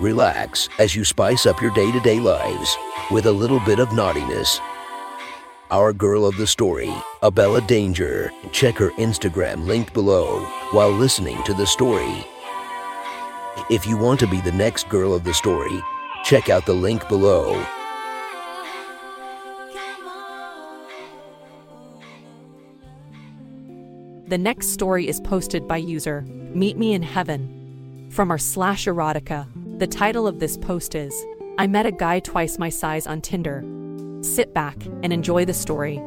Relax as you spice up your day to day lives with a little bit of naughtiness. Our girl of the story, Abella Danger. Check her Instagram linked below while listening to the story. If you want to be the next girl of the story, check out the link below. The next story is posted by user Meet Me in Heaven from r slash erotica. The title of this post is I met a guy twice my size on Tinder. Sit back and enjoy the story.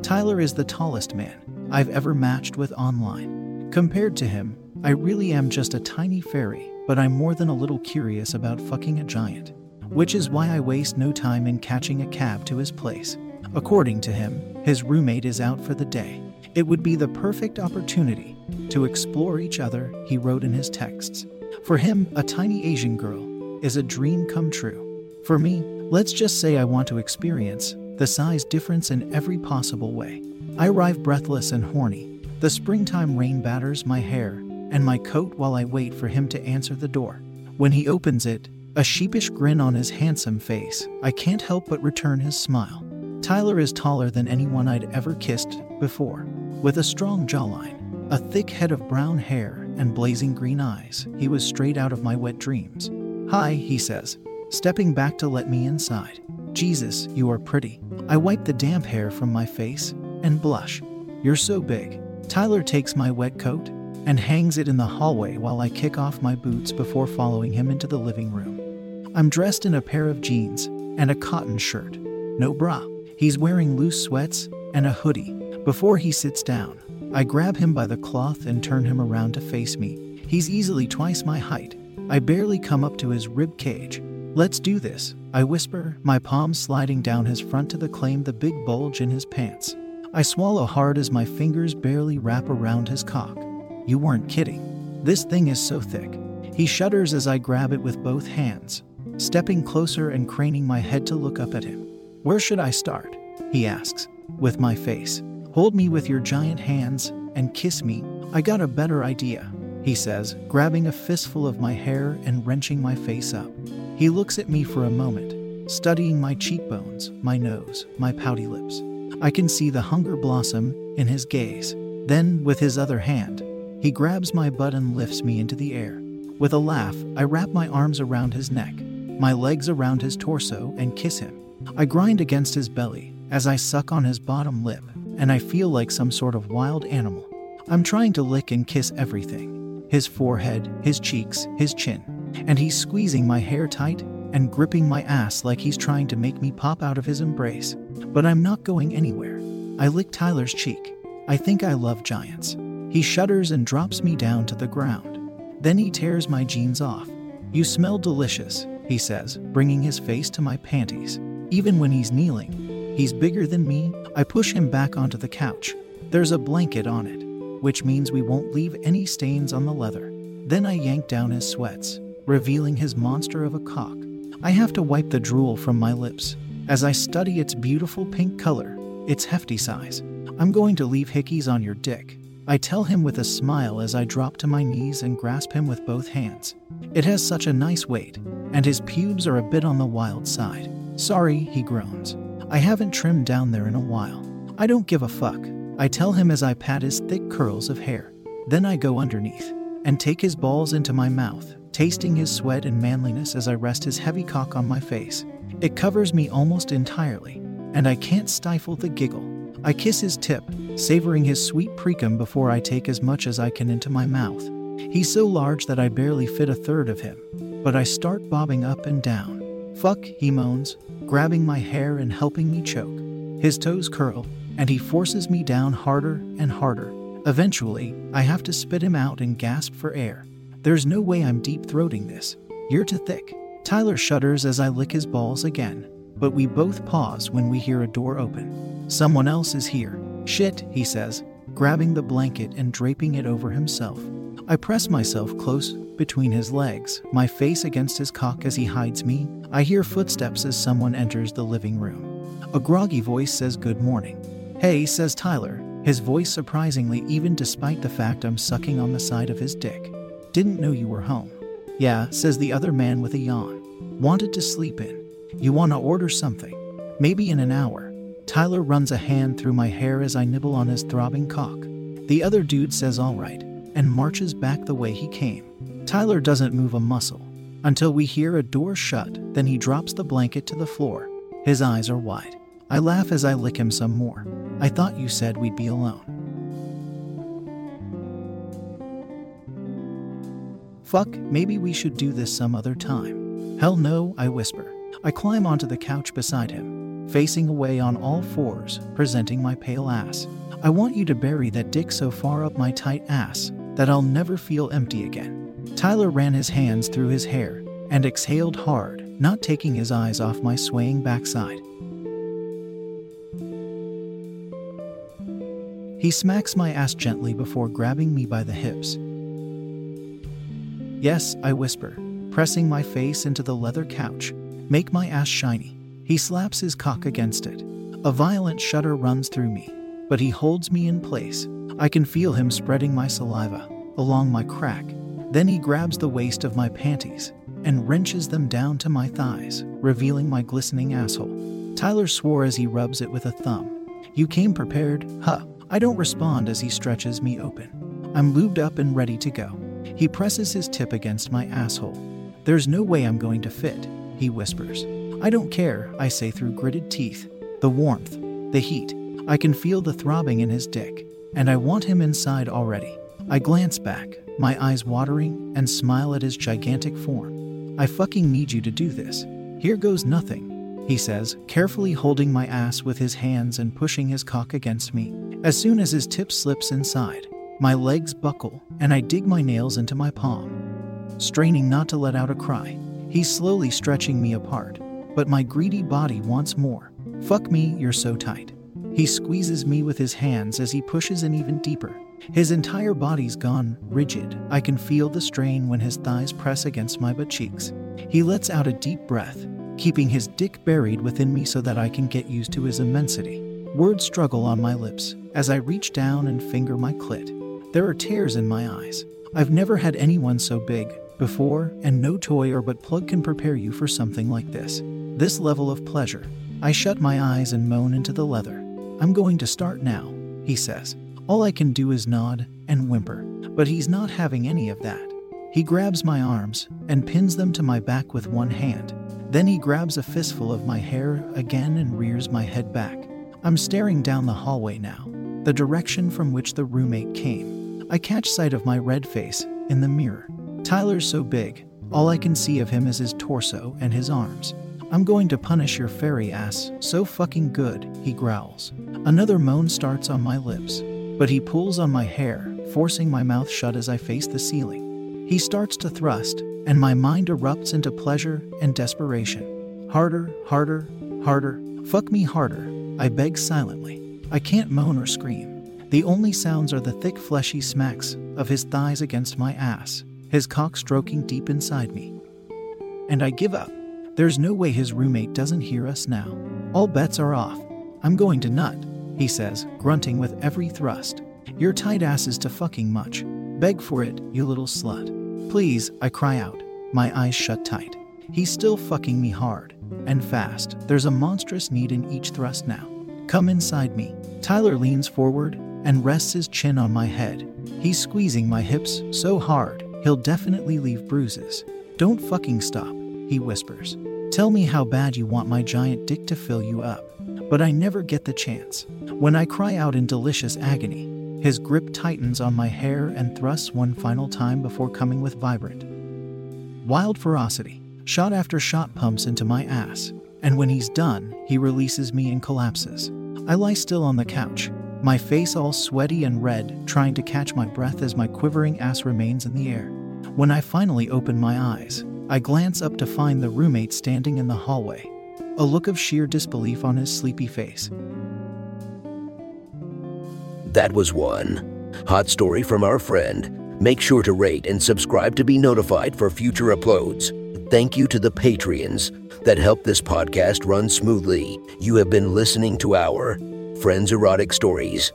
Tyler is the tallest man I've ever matched with online. Compared to him, I really am just a tiny fairy, but I'm more than a little curious about fucking a giant. Which is why I waste no time in catching a cab to his place. According to him, his roommate is out for the day. It would be the perfect opportunity to explore each other, he wrote in his texts. For him, a tiny Asian girl is a dream come true. For me, let's just say I want to experience the size difference in every possible way. I arrive breathless and horny. The springtime rain batters my hair and my coat while I wait for him to answer the door. When he opens it, a sheepish grin on his handsome face, I can't help but return his smile. Tyler is taller than anyone I'd ever kissed before. With a strong jawline, a thick head of brown hair, and blazing green eyes, he was straight out of my wet dreams. Hi, he says, stepping back to let me inside. Jesus, you are pretty. I wipe the damp hair from my face and blush. You're so big. Tyler takes my wet coat and hangs it in the hallway while I kick off my boots before following him into the living room. I'm dressed in a pair of jeans and a cotton shirt. No bra. He's wearing loose sweats and a hoodie. Before he sits down, I grab him by the cloth and turn him around to face me. He's easily twice my height. I barely come up to his rib cage. Let's do this, I whisper, my palms sliding down his front to the claim the big bulge in his pants. I swallow hard as my fingers barely wrap around his cock. You weren't kidding. This thing is so thick. He shudders as I grab it with both hands, stepping closer and craning my head to look up at him. Where should I start? He asks, with my face. Hold me with your giant hands and kiss me. I got a better idea, he says, grabbing a fistful of my hair and wrenching my face up. He looks at me for a moment, studying my cheekbones, my nose, my pouty lips. I can see the hunger blossom in his gaze. Then, with his other hand, he grabs my butt and lifts me into the air. With a laugh, I wrap my arms around his neck, my legs around his torso, and kiss him. I grind against his belly as I suck on his bottom lip, and I feel like some sort of wild animal. I'm trying to lick and kiss everything his forehead, his cheeks, his chin, and he's squeezing my hair tight and gripping my ass like he's trying to make me pop out of his embrace. But I'm not going anywhere. I lick Tyler's cheek. I think I love giants. He shudders and drops me down to the ground. Then he tears my jeans off. You smell delicious, he says, bringing his face to my panties. Even when he's kneeling, he's bigger than me. I push him back onto the couch. There's a blanket on it, which means we won't leave any stains on the leather. Then I yank down his sweats, revealing his monster of a cock. I have to wipe the drool from my lips as I study its beautiful pink color, its hefty size. I'm going to leave hickeys on your dick. I tell him with a smile as I drop to my knees and grasp him with both hands. It has such a nice weight, and his pubes are a bit on the wild side. Sorry, he groans. I haven't trimmed down there in a while. I don't give a fuck. I tell him as I pat his thick curls of hair. Then I go underneath and take his balls into my mouth, tasting his sweat and manliness as I rest his heavy cock on my face. It covers me almost entirely, and I can't stifle the giggle. I kiss his tip, savoring his sweet precum before I take as much as I can into my mouth. He's so large that I barely fit a third of him, but I start bobbing up and down. Fuck, he moans, grabbing my hair and helping me choke. His toes curl, and he forces me down harder and harder. Eventually, I have to spit him out and gasp for air. There's no way I'm deep throating this. You're too thick. Tyler shudders as I lick his balls again, but we both pause when we hear a door open. Someone else is here. Shit, he says, grabbing the blanket and draping it over himself. I press myself close between his legs, my face against his cock as he hides me. I hear footsteps as someone enters the living room. A groggy voice says, Good morning. Hey, says Tyler, his voice surprisingly even despite the fact I'm sucking on the side of his dick. Didn't know you were home. Yeah, says the other man with a yawn. Wanted to sleep in. You want to order something? Maybe in an hour. Tyler runs a hand through my hair as I nibble on his throbbing cock. The other dude says all right and marches back the way he came. Tyler doesn't move a muscle until we hear a door shut, then he drops the blanket to the floor. His eyes are wide. I laugh as I lick him some more. I thought you said we'd be alone. Fuck, maybe we should do this some other time. Hell no, I whisper. I climb onto the couch beside him, facing away on all fours, presenting my pale ass. I want you to bury that dick so far up my tight ass that I'll never feel empty again. Tyler ran his hands through his hair and exhaled hard, not taking his eyes off my swaying backside. He smacks my ass gently before grabbing me by the hips. Yes, I whisper, pressing my face into the leather couch. Make my ass shiny. He slaps his cock against it. A violent shudder runs through me, but he holds me in place. I can feel him spreading my saliva along my crack. Then he grabs the waist of my panties and wrenches them down to my thighs, revealing my glistening asshole. Tyler swore as he rubs it with a thumb. You came prepared, huh? I don't respond as he stretches me open. I'm lubed up and ready to go. He presses his tip against my asshole. There's no way I'm going to fit, he whispers. I don't care, I say through gritted teeth. The warmth, the heat, I can feel the throbbing in his dick, and I want him inside already. I glance back, my eyes watering, and smile at his gigantic form. I fucking need you to do this. Here goes nothing, he says, carefully holding my ass with his hands and pushing his cock against me. As soon as his tip slips inside, my legs buckle and I dig my nails into my palm. Straining not to let out a cry, he's slowly stretching me apart, but my greedy body wants more. Fuck me, you're so tight. He squeezes me with his hands as he pushes in even deeper. His entire body's gone rigid. I can feel the strain when his thighs press against my butt cheeks. He lets out a deep breath, keeping his dick buried within me so that I can get used to his immensity. Words struggle on my lips as I reach down and finger my clit. There are tears in my eyes. I've never had anyone so big before, and no toy or butt plug can prepare you for something like this. This level of pleasure. I shut my eyes and moan into the leather. I'm going to start now, he says. All I can do is nod and whimper, but he's not having any of that. He grabs my arms and pins them to my back with one hand. Then he grabs a fistful of my hair again and rears my head back. I'm staring down the hallway now, the direction from which the roommate came. I catch sight of my red face in the mirror. Tyler's so big, all I can see of him is his torso and his arms. I'm going to punish your fairy ass so fucking good, he growls. Another moan starts on my lips, but he pulls on my hair, forcing my mouth shut as I face the ceiling. He starts to thrust, and my mind erupts into pleasure and desperation. Harder, harder, harder, fuck me harder, I beg silently. I can't moan or scream. The only sounds are the thick, fleshy smacks of his thighs against my ass, his cock stroking deep inside me. And I give up. There's no way his roommate doesn't hear us now. All bets are off. I'm going to nut, he says, grunting with every thrust. Your tight ass is too fucking much. Beg for it, you little slut. Please, I cry out, my eyes shut tight. He's still fucking me hard and fast. There's a monstrous need in each thrust now. Come inside me. Tyler leans forward and rests his chin on my head. He's squeezing my hips so hard, he'll definitely leave bruises. Don't fucking stop, he whispers. Tell me how bad you want my giant dick to fill you up. But I never get the chance. When I cry out in delicious agony, his grip tightens on my hair and thrusts one final time before coming with vibrant, wild ferocity. Shot after shot pumps into my ass, and when he's done, he releases me and collapses. I lie still on the couch, my face all sweaty and red, trying to catch my breath as my quivering ass remains in the air. When I finally open my eyes, I glance up to find the roommate standing in the hallway, a look of sheer disbelief on his sleepy face. That was one. Hot story from our friend. Make sure to rate and subscribe to be notified for future uploads. Thank you to the Patreons that help this podcast run smoothly. You have been listening to our Friends Erotic Stories.